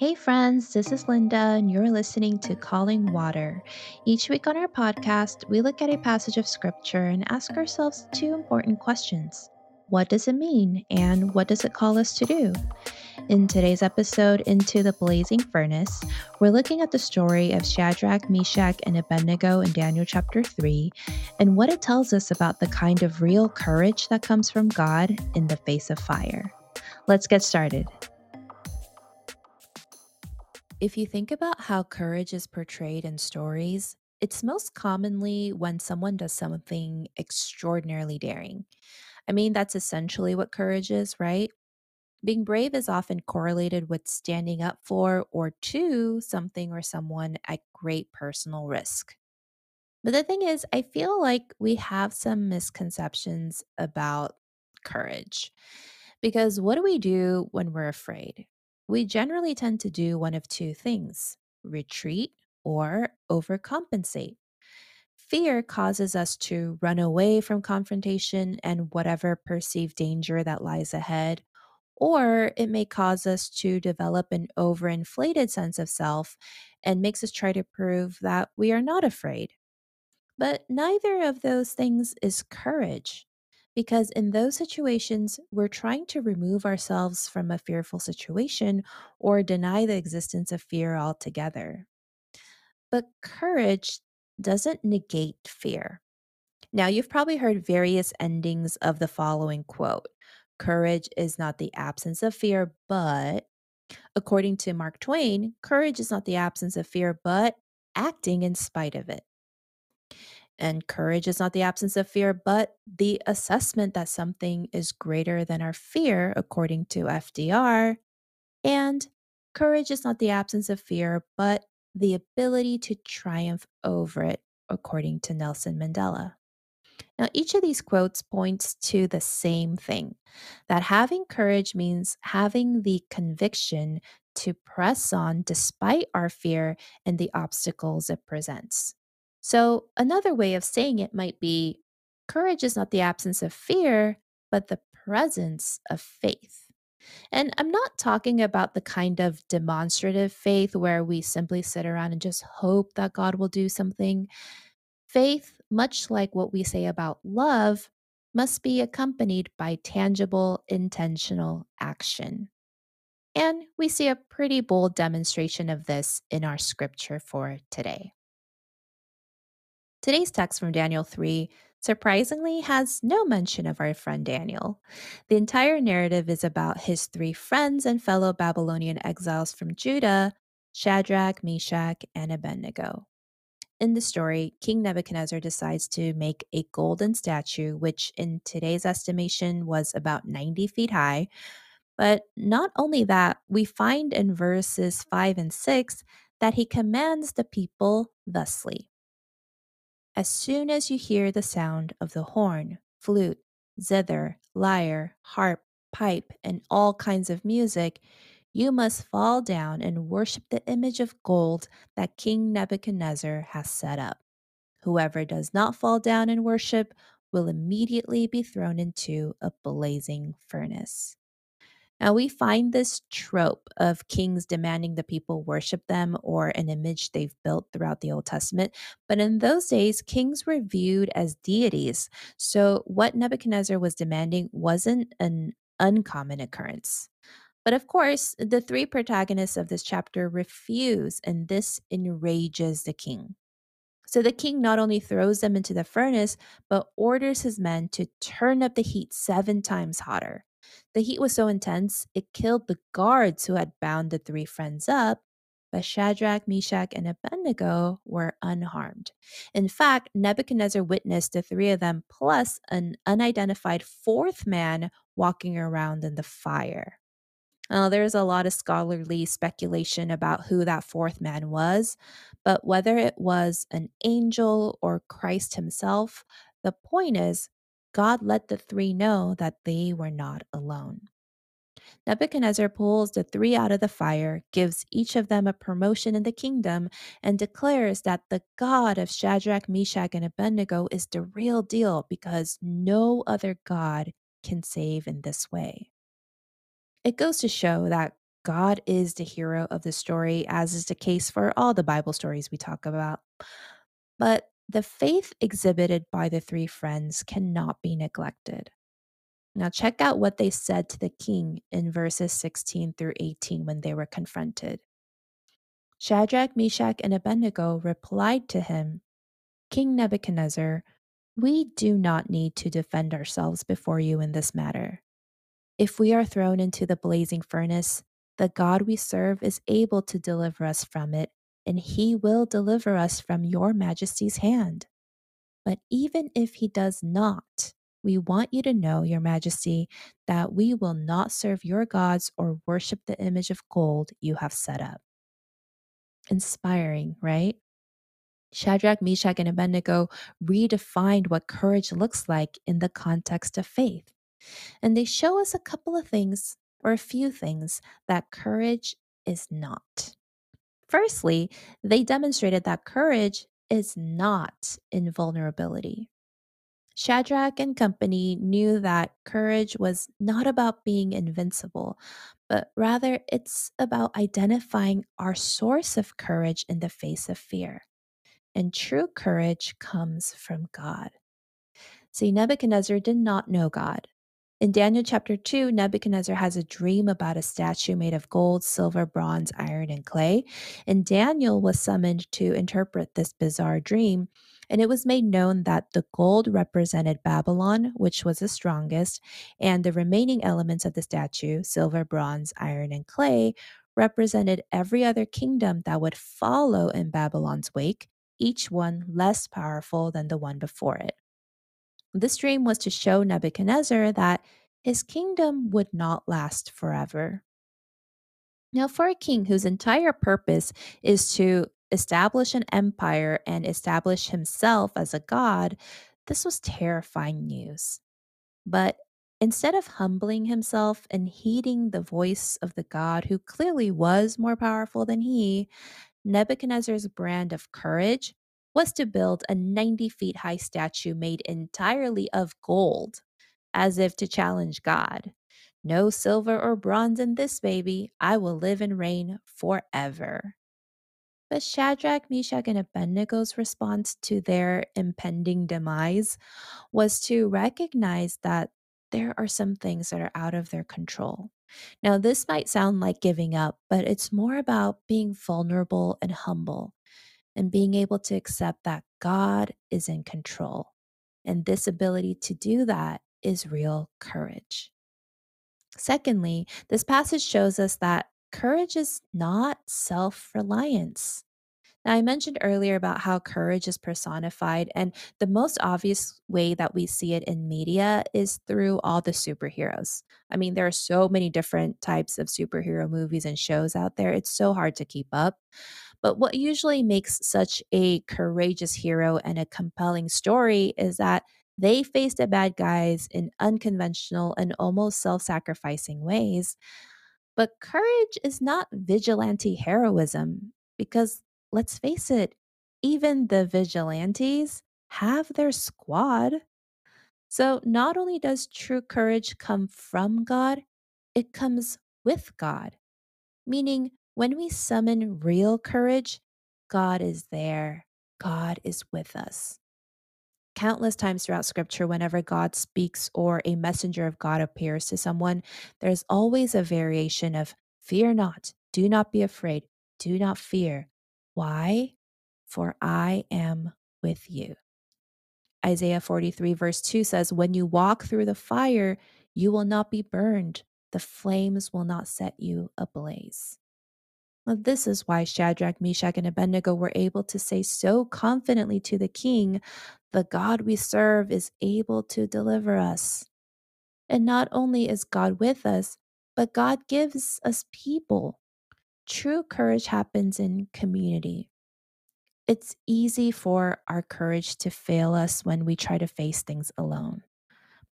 Hey, friends, this is Linda, and you're listening to Calling Water. Each week on our podcast, we look at a passage of scripture and ask ourselves two important questions What does it mean, and what does it call us to do? In today's episode, Into the Blazing Furnace, we're looking at the story of Shadrach, Meshach, and Abednego in Daniel chapter 3 and what it tells us about the kind of real courage that comes from God in the face of fire. Let's get started. If you think about how courage is portrayed in stories, it's most commonly when someone does something extraordinarily daring. I mean, that's essentially what courage is, right? Being brave is often correlated with standing up for or to something or someone at great personal risk. But the thing is, I feel like we have some misconceptions about courage. Because what do we do when we're afraid? We generally tend to do one of two things retreat or overcompensate. Fear causes us to run away from confrontation and whatever perceived danger that lies ahead, or it may cause us to develop an overinflated sense of self and makes us try to prove that we are not afraid. But neither of those things is courage. Because in those situations, we're trying to remove ourselves from a fearful situation or deny the existence of fear altogether. But courage doesn't negate fear. Now, you've probably heard various endings of the following quote Courage is not the absence of fear, but, according to Mark Twain, courage is not the absence of fear, but acting in spite of it. And courage is not the absence of fear, but the assessment that something is greater than our fear, according to FDR. And courage is not the absence of fear, but the ability to triumph over it, according to Nelson Mandela. Now, each of these quotes points to the same thing that having courage means having the conviction to press on despite our fear and the obstacles it presents. So, another way of saying it might be courage is not the absence of fear, but the presence of faith. And I'm not talking about the kind of demonstrative faith where we simply sit around and just hope that God will do something. Faith, much like what we say about love, must be accompanied by tangible, intentional action. And we see a pretty bold demonstration of this in our scripture for today. Today's text from Daniel 3 surprisingly has no mention of our friend Daniel. The entire narrative is about his three friends and fellow Babylonian exiles from Judah Shadrach, Meshach, and Abednego. In the story, King Nebuchadnezzar decides to make a golden statue, which in today's estimation was about 90 feet high. But not only that, we find in verses 5 and 6 that he commands the people thusly as soon as you hear the sound of the horn, flute, zither, lyre, harp, pipe, and all kinds of music, you must fall down and worship the image of gold that King Nebuchadnezzar has set up. Whoever does not fall down and worship will immediately be thrown into a blazing furnace. Now, we find this trope of kings demanding the people worship them or an image they've built throughout the Old Testament. But in those days, kings were viewed as deities. So, what Nebuchadnezzar was demanding wasn't an uncommon occurrence. But of course, the three protagonists of this chapter refuse, and this enrages the king. So the king not only throws them into the furnace, but orders his men to turn up the heat seven times hotter. The heat was so intense, it killed the guards who had bound the three friends up, but Shadrach, Meshach, and Abednego were unharmed. In fact, Nebuchadnezzar witnessed the three of them plus an unidentified fourth man walking around in the fire. Now, there's a lot of scholarly speculation about who that fourth man was, but whether it was an angel or Christ himself, the point is God let the three know that they were not alone. Nebuchadnezzar pulls the three out of the fire, gives each of them a promotion in the kingdom, and declares that the God of Shadrach, Meshach, and Abednego is the real deal because no other God can save in this way. It goes to show that God is the hero of the story, as is the case for all the Bible stories we talk about. But the faith exhibited by the three friends cannot be neglected. Now, check out what they said to the king in verses 16 through 18 when they were confronted. Shadrach, Meshach, and Abednego replied to him King Nebuchadnezzar, we do not need to defend ourselves before you in this matter. If we are thrown into the blazing furnace, the God we serve is able to deliver us from it, and he will deliver us from your majesty's hand. But even if he does not, we want you to know, Your Majesty, that we will not serve your gods or worship the image of gold you have set up. Inspiring, right? Shadrach, Meshach, and Abednego redefined what courage looks like in the context of faith. And they show us a couple of things, or a few things, that courage is not. Firstly, they demonstrated that courage is not invulnerability. Shadrach and company knew that courage was not about being invincible, but rather it's about identifying our source of courage in the face of fear. And true courage comes from God. See, Nebuchadnezzar did not know God, in Daniel chapter 2, Nebuchadnezzar has a dream about a statue made of gold, silver, bronze, iron, and clay. And Daniel was summoned to interpret this bizarre dream. And it was made known that the gold represented Babylon, which was the strongest, and the remaining elements of the statue, silver, bronze, iron, and clay, represented every other kingdom that would follow in Babylon's wake, each one less powerful than the one before it. This dream was to show Nebuchadnezzar that his kingdom would not last forever. Now, for a king whose entire purpose is to establish an empire and establish himself as a god, this was terrifying news. But instead of humbling himself and heeding the voice of the God who clearly was more powerful than he, Nebuchadnezzar's brand of courage was to build a 90 feet high statue made entirely of gold, as if to challenge God. No silver or bronze in this baby. I will live and reign forever. But Shadrach, Meshach, and Abednego's response to their impending demise was to recognize that there are some things that are out of their control. Now, this might sound like giving up, but it's more about being vulnerable and humble and being able to accept that God is in control. And this ability to do that is real courage. Secondly, this passage shows us that courage is not self reliance. Now, I mentioned earlier about how courage is personified, and the most obvious way that we see it in media is through all the superheroes. I mean, there are so many different types of superhero movies and shows out there, it's so hard to keep up. But what usually makes such a courageous hero and a compelling story is that they faced the bad guys in unconventional and almost self sacrificing ways. But courage is not vigilante heroism because let's face it, even the vigilantes have their squad. So not only does true courage come from God, it comes with God, meaning when we summon real courage, God is there. God is with us. Countless times throughout scripture, whenever God speaks or a messenger of God appears to someone, there's always a variation of fear not, do not be afraid, do not fear. Why? For I am with you. Isaiah 43, verse 2 says, When you walk through the fire, you will not be burned, the flames will not set you ablaze. This is why Shadrach, Meshach, and Abednego were able to say so confidently to the king, The God we serve is able to deliver us. And not only is God with us, but God gives us people. True courage happens in community. It's easy for our courage to fail us when we try to face things alone.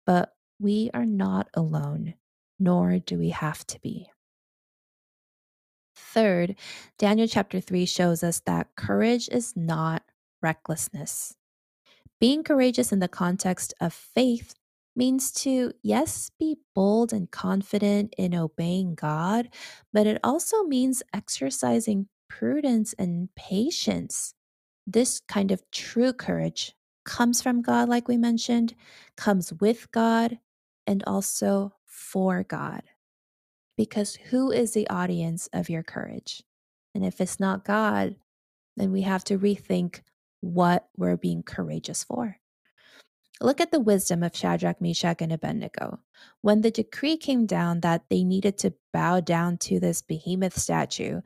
But we are not alone, nor do we have to be. Third, Daniel chapter 3 shows us that courage is not recklessness. Being courageous in the context of faith means to, yes, be bold and confident in obeying God, but it also means exercising prudence and patience. This kind of true courage comes from God, like we mentioned, comes with God, and also for God. Because who is the audience of your courage? And if it's not God, then we have to rethink what we're being courageous for. Look at the wisdom of Shadrach, Meshach, and Abednego. When the decree came down that they needed to bow down to this behemoth statue,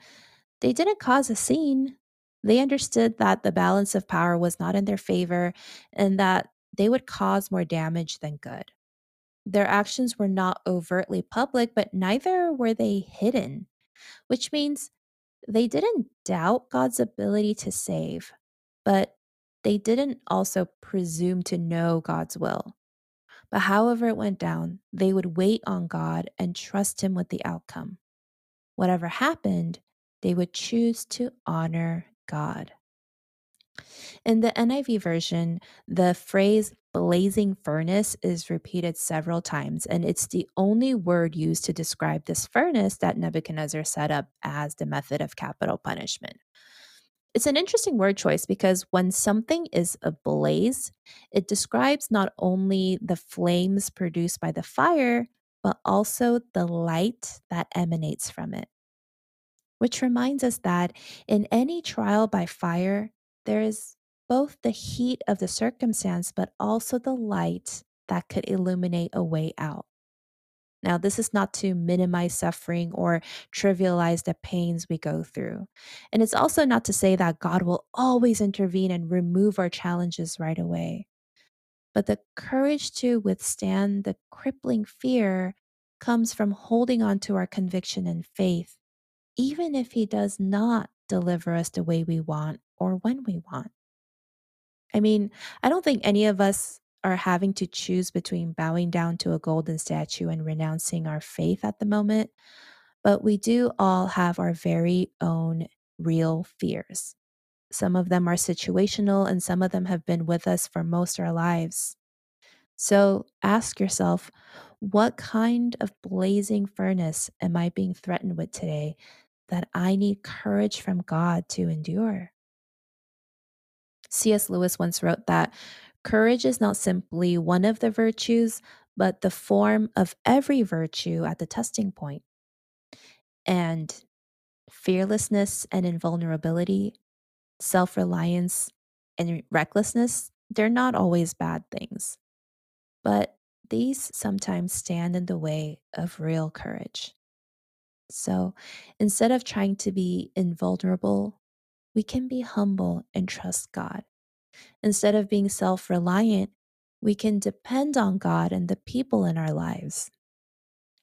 they didn't cause a scene. They understood that the balance of power was not in their favor and that they would cause more damage than good. Their actions were not overtly public, but neither were they hidden, which means they didn't doubt God's ability to save, but they didn't also presume to know God's will. But however it went down, they would wait on God and trust Him with the outcome. Whatever happened, they would choose to honor God. In the NIV version, the phrase blazing furnace is repeated several times, and it's the only word used to describe this furnace that Nebuchadnezzar set up as the method of capital punishment. It's an interesting word choice because when something is ablaze, it describes not only the flames produced by the fire, but also the light that emanates from it. Which reminds us that in any trial by fire, there is both the heat of the circumstance, but also the light that could illuminate a way out. Now, this is not to minimize suffering or trivialize the pains we go through. And it's also not to say that God will always intervene and remove our challenges right away. But the courage to withstand the crippling fear comes from holding on to our conviction and faith, even if He does not deliver us the way we want or when we want. I mean, I don't think any of us are having to choose between bowing down to a golden statue and renouncing our faith at the moment, but we do all have our very own real fears. Some of them are situational, and some of them have been with us for most of our lives. So ask yourself, what kind of blazing furnace am I being threatened with today that I need courage from God to endure? C.S. Lewis once wrote that Courage is not simply one of the virtues, but the form of every virtue at the testing point. And fearlessness and invulnerability, self reliance and recklessness, they're not always bad things. But these sometimes stand in the way of real courage. So instead of trying to be invulnerable, we can be humble and trust God. Instead of being self reliant, we can depend on God and the people in our lives.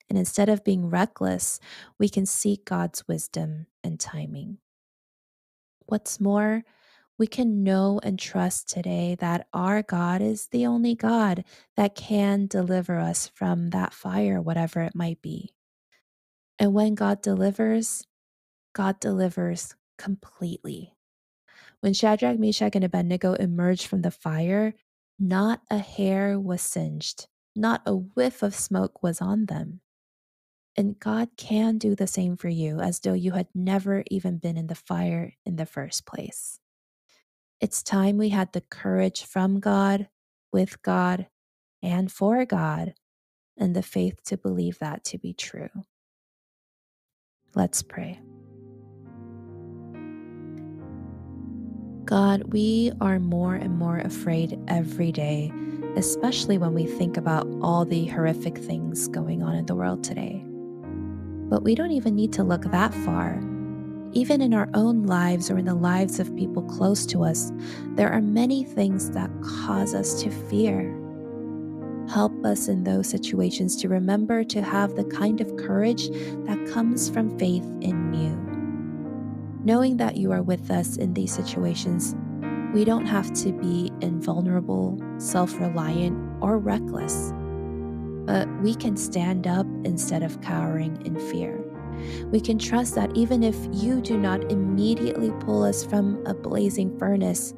And instead of being reckless, we can seek God's wisdom and timing. What's more, we can know and trust today that our God is the only God that can deliver us from that fire, whatever it might be. And when God delivers, God delivers completely. When Shadrach, Meshach, and Abednego emerged from the fire, not a hair was singed, not a whiff of smoke was on them. And God can do the same for you as though you had never even been in the fire in the first place. It's time we had the courage from God, with God, and for God, and the faith to believe that to be true. Let's pray. God, we are more and more afraid every day, especially when we think about all the horrific things going on in the world today. But we don't even need to look that far. Even in our own lives or in the lives of people close to us, there are many things that cause us to fear. Help us in those situations to remember to have the kind of courage that comes from faith in you. Knowing that you are with us in these situations, we don't have to be invulnerable, self reliant, or reckless. But we can stand up instead of cowering in fear. We can trust that even if you do not immediately pull us from a blazing furnace,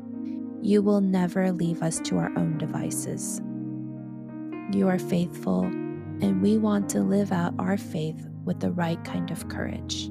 you will never leave us to our own devices. You are faithful, and we want to live out our faith with the right kind of courage.